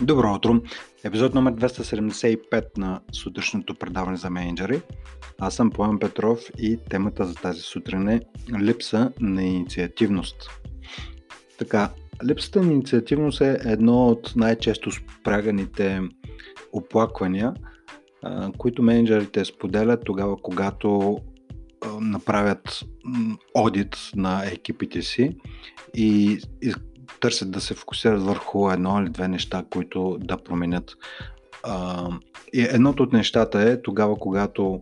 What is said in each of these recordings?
Добро утро! Епизод номер 275 на сутрешното предаване за менеджери. Аз съм Пламен Петров и темата за тази сутрин е липса на инициативност. Така, липсата на инициативност е едно от най-често спряганите оплаквания, които менеджерите споделят тогава, когато направят одит на екипите си и търсят да се фокусират върху едно или две неща, които да променят. И едното от нещата е тогава, когато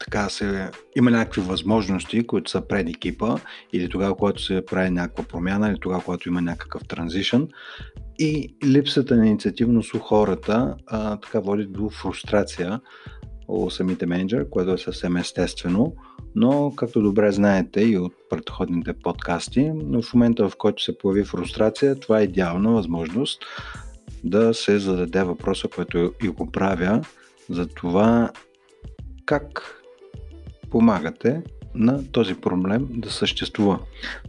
така се, има някакви възможности, които са пред екипа, или тогава, когато се прави някаква промяна, или тогава, когато има някакъв транзишън. И липсата на инициативност у хората а, така води до фрустрация у самите менеджери, което е съвсем естествено но както добре знаете и от предходните подкасти, но в момента в който се появи фрустрация, това е идеална възможност да се зададе въпроса, който и го правя, за това как помагате на този проблем да съществува.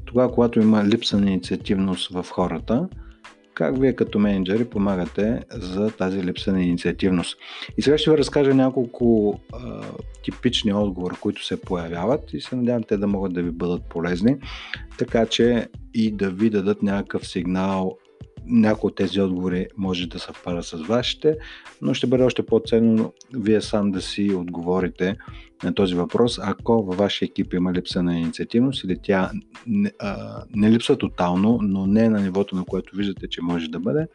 Тогава, когато има липса на инициативност в хората, как вие като менеджери помагате за тази липса на инициативност. И сега ще ви разкажа няколко а, типични отговори, които се появяват и се надявам те да могат да ви бъдат полезни, така че и да ви дадат някакъв сигнал някои от тези отговори може да съвпадат с вашите, но ще бъде още по-ценно вие сам да си отговорите на този въпрос, ако във вашия екип има липса на инициативност или тя не, не липсва тотално, но не е на нивото, на което виждате, че може да бъде,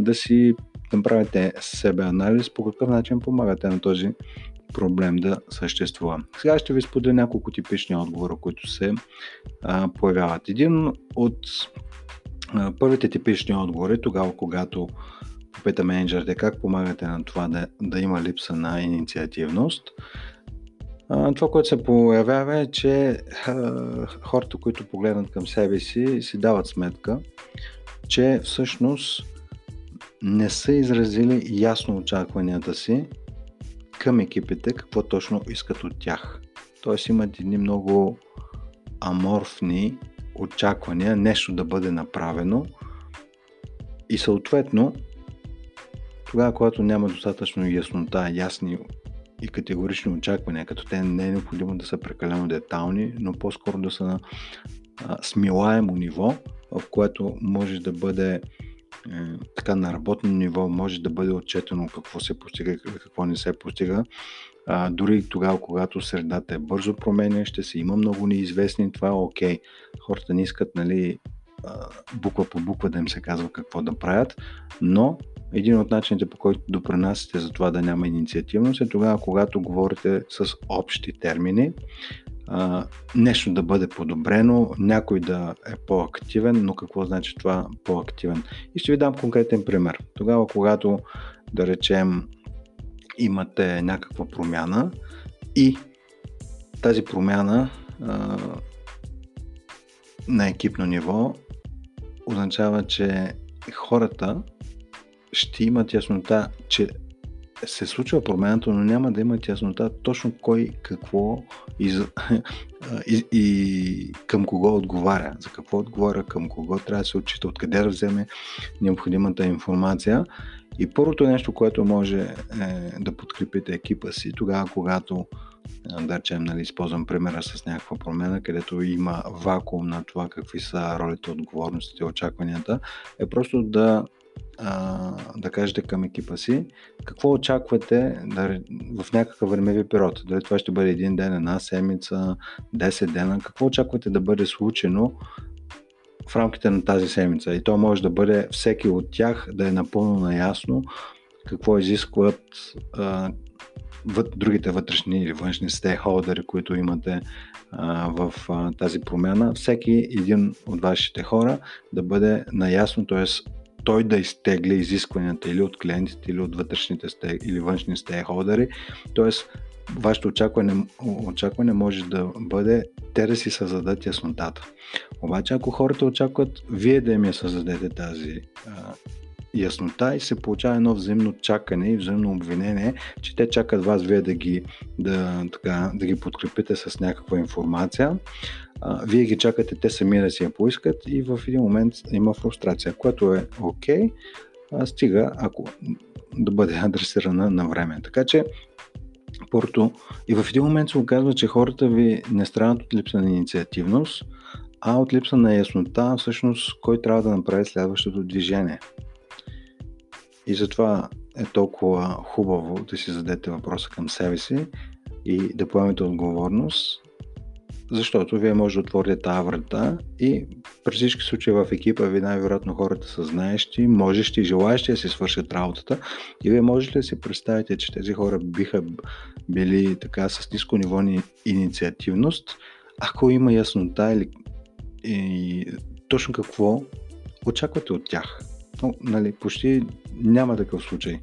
да си направите себе анализ по какъв начин помагате на този проблем да съществува. Сега ще ви споделя няколко типични отговора, които се а, появяват. Един от Първите типични отговори, тогава когато попита менеджерите как помагате на това да, да има липса на инициативност, това, което се появява е, че хората, които погледнат към себе си, си дават сметка, че всъщност не са изразили ясно очакванията си към екипите, какво точно искат от тях. Тоест имат едни много аморфни очаквания нещо да бъде направено. И съответно тогава, когато няма достатъчно яснота, ясни и категорични очаквания, като те не е необходимо да са прекалено детални, но по-скоро да са на смилаемо ниво, в което може да бъде е, така на работно ниво, може да бъде отчетено какво се постига и какво не се постига, а, дори тогава, когато средата е бързо променяща се, има много неизвестни, това е окей. Хората не искат нали, буква по буква да им се казва какво да правят, но един от начините по който допринасяте за това да няма инициативност е тогава, когато говорите с общи термини, а, нещо да бъде подобрено, някой да е по-активен, но какво значи това по-активен? И ще ви дам конкретен пример. Тогава, когато да речем имате някаква промяна и тази промяна а, на екипно ниво означава, че хората ще имат яснота, че се случва промяната, но няма да имат яснота точно кой какво и, и, и към кого отговаря, за какво отговаря, към кого трябва да се отчита, откъде да вземе необходимата информация. И първото нещо, което може е да подкрепите екипа си, тогава когато да речем, нали, използвам примера с някаква промена, където има вакуум на това какви са ролите, отговорностите, очакванията, е просто да да кажете към екипа си какво очаквате да, в някакъв времеви период. Дали това ще бъде един ден, една седмица, 10 дена. Какво очаквате да бъде случено в рамките на тази седмица. И то може да бъде всеки от тях да е напълно наясно какво изискват а, другите вътрешни или външни стейхолдери, които имате а, в а, тази промяна. Всеки един от вашите хора да бъде наясно, т.е. той да изтегли изискванията или от клиентите, или от вътрешните стей, или външни стейхолдери, т.е вашето очакване, очакване може да бъде те да си създадат яснотата. Обаче ако хората очакват вие да им я създадете тази а, яснота и се получава едно взаимно чакане и взаимно обвинение, че те чакат вас вие да ги, да, така, да ги подкрепите с някаква информация, а, вие ги чакате те сами да си я поискат и в един момент има фрустрация, което е окей, okay, стига ако да бъде адресирана на време. Така че Първото, и в един момент се оказва, че хората ви не страдат от липса на инициативност, а от липса на яснота всъщност кой трябва да направи следващото движение. И затова е толкова хубаво да си зададете въпроса към себе си и да поемете отговорност защото вие може да отворите тази врата и при всички случаи в екипа ви най-вероятно хората са знаещи, можещи и желаящи да си свършат работата и вие можете да си представите, че тези хора биха били така с ниско ниво на инициативност, ако има яснота или и точно какво очаквате от тях. Но, нали, почти няма такъв случай.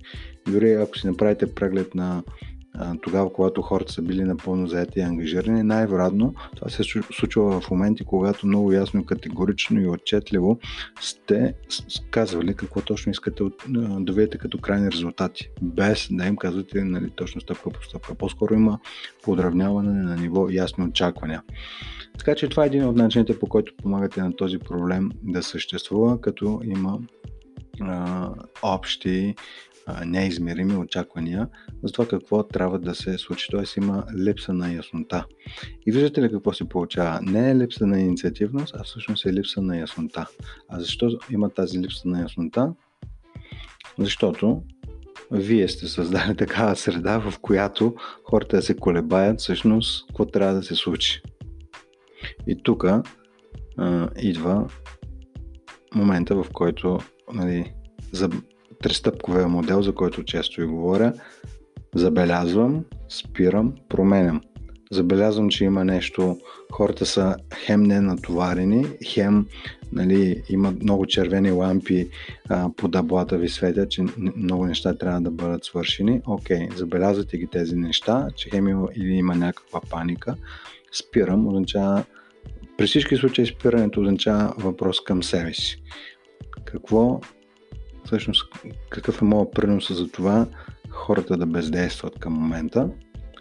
Дори ако си направите преглед на тогава, когато хората са били напълно заети и ангажирани, най-вероятно това се случва в моменти, когато много ясно, категорично и отчетливо сте казвали какво точно искате да видите като крайни резултати, без да им казвате нали, точно стъпка по стъпка. По-скоро има подравняване на ниво ясни очаквания. Така че това е един от начините, по който помагате на този проблем да съществува, като има а, общи неизмерими очаквания за това какво трябва да се случи. Т.е. има липса на яснота. И виждате ли какво се получава? Не е липса на инициативност, а всъщност е липса на яснота. А защо има тази липса на яснота? Защото вие сте създали такава среда, в която хората се колебаят всъщност какво трябва да се случи. И тук идва момента, в който нали, за, тристъпковия модел, за който често ви говоря. Забелязвам, спирам, променям. Забелязвам, че има нещо, хората са хем не натоварени, хем нали, имат много червени лампи а, по даблата ви светят, че много неща трябва да бъдат свършени. Окей, забелязвате ги тези неща, че хем има, или има някаква паника. Спирам, означава при всички случаи спирането означава въпрос към себе си. Какво всъщност какъв е моят принос за това? Хората да бездействат към момента,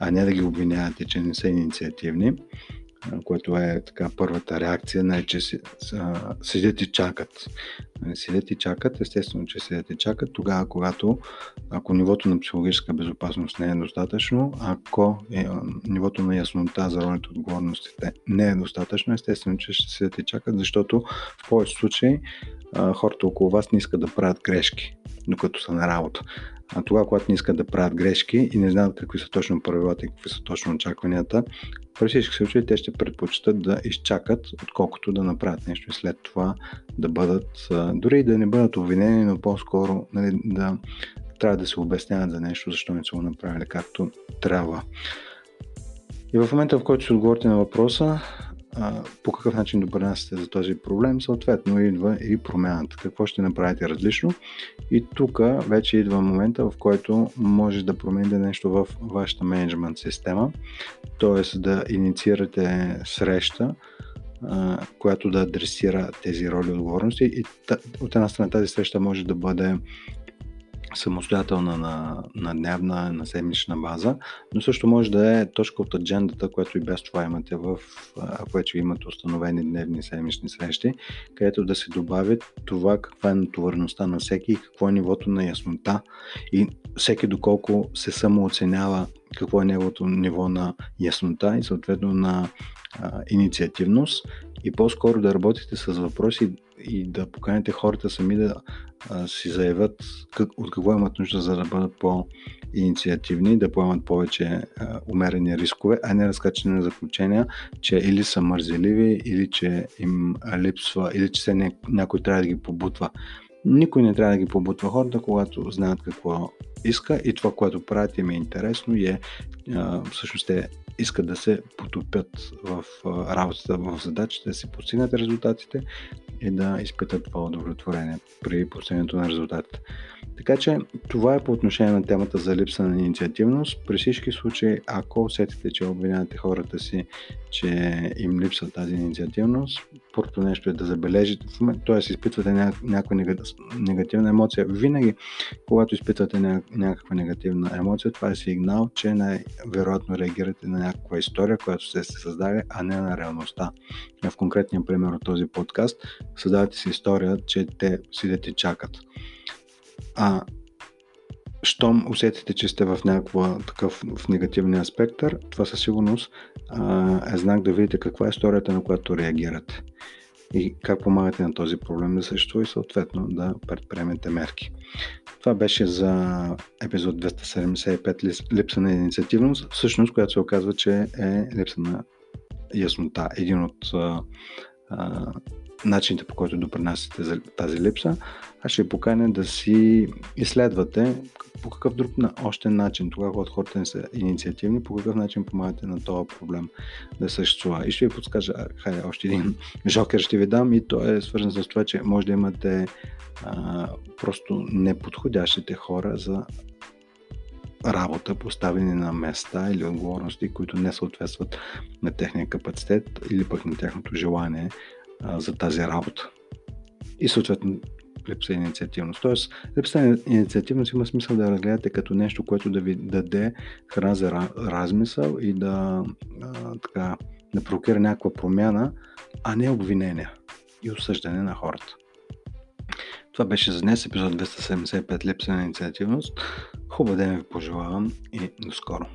а не да ги обвинявате, че не са инициативни, което е така първата реакция, не че си, седят и чакат. Седят и чакат, естествено, че седят и чакат. Тогава, когато ако нивото на психологическа безопасност не е достатъчно, ако е, нивото на яснота за ролите отговорностите не е достатъчно, естествено, че ще седят и чакат, защото в повече случаи хората около вас не искат да правят грешки, докато са на работа. А тогава, когато не искат да правят грешки и не знаят какви са точно правилата и какви са точно очакванията, при всички случаи те ще предпочитат да изчакат, отколкото да направят нещо и след това да бъдат, дори и да не бъдат обвинени, но по-скоро нали, да трябва да се обясняват за нещо, защо не са го направили както трябва. И в момента, в който се отговорите на въпроса, а, по какъв начин допринасяте за този проблем, съответно идва и промяната. Какво ще направите различно? И тук вече идва момента, в който може да промените нещо в вашата менеджмент система, т.е. да инициирате среща, която да адресира тези роли и отговорности. И от една страна тази среща може да бъде самостоятелна на, на дневна, на седмична база, но също може да е точка от аджендата, която и без това имате в, ако вече имате установени дневни седмични срещи, където да се добави това каква е натовареността на всеки и какво е нивото на яснота и всеки доколко се самооценява какво е неговото ниво на яснота и съответно на а, инициативност и по-скоро да работите с въпроси и да поканите хората сами да а, си заявят как, от какво имат нужда, за да бъдат по-инициативни, да поемат повече а, умерени рискове, а не разкачане на заключения, че или са мързеливи, или че им липсва, или че се не, някой трябва да ги побутва. Никой не трябва да ги побутва хората, когато знаят какво иска и това, което правят им е интересно и е, всъщност те искат да се потопят в работата, в задачите, да си постигнат резултатите и да изпитат това удовлетворение при постигането на резултатите. Така че това е по отношение на темата за липса на инициативност. При всички случаи, ако усетите, че обвинявате хората си, че им липсва тази инициативност, първото нещо е да забележите, т.е. изпитвате ня... някаква негативна емоция. Винаги, когато изпитвате ня... някаква негативна емоция, това е сигнал, че най-вероятно реагирате на някаква история, която сте се създали, а не на реалността. В конкретния пример от този подкаст, създавате си история, че те си да ти чакат. А щом усетите, че сте в някаква такъв в негативния спектър, това със сигурност а, е знак да видите каква е историята, на която реагирате и как помагате на този проблем да съществува и съответно да предприемете мерки. Това беше за епизод 275 липса на инициативност, всъщност, която се оказва, че е липса на яснота. Един от а, начините по който допринасяте за тази липса, аз ще ви поканя да си изследвате по какъв друг на още начин, тогава когато хората не са инициативни, по какъв начин помагате на този проблем да съществува. И ще ви подскажа, хайде, още един жокер ще ви дам и то е свързан с това, че може да имате а, просто неподходящите хора за работа, поставени на места или отговорности, които не съответстват на техния капацитет или пък на тяхното желание а, за тази работа. И съответно липса инициативност. Тоест, липса на инициативност има смисъл да разгледате като нещо, което да ви даде храна за размисъл и да, а, така, да провокира някаква промяна, а не обвинения и осъждане на хората. Това беше за днес, епизод 275 Липса на инициативност. Хубав ден ви пожелавам и до скоро.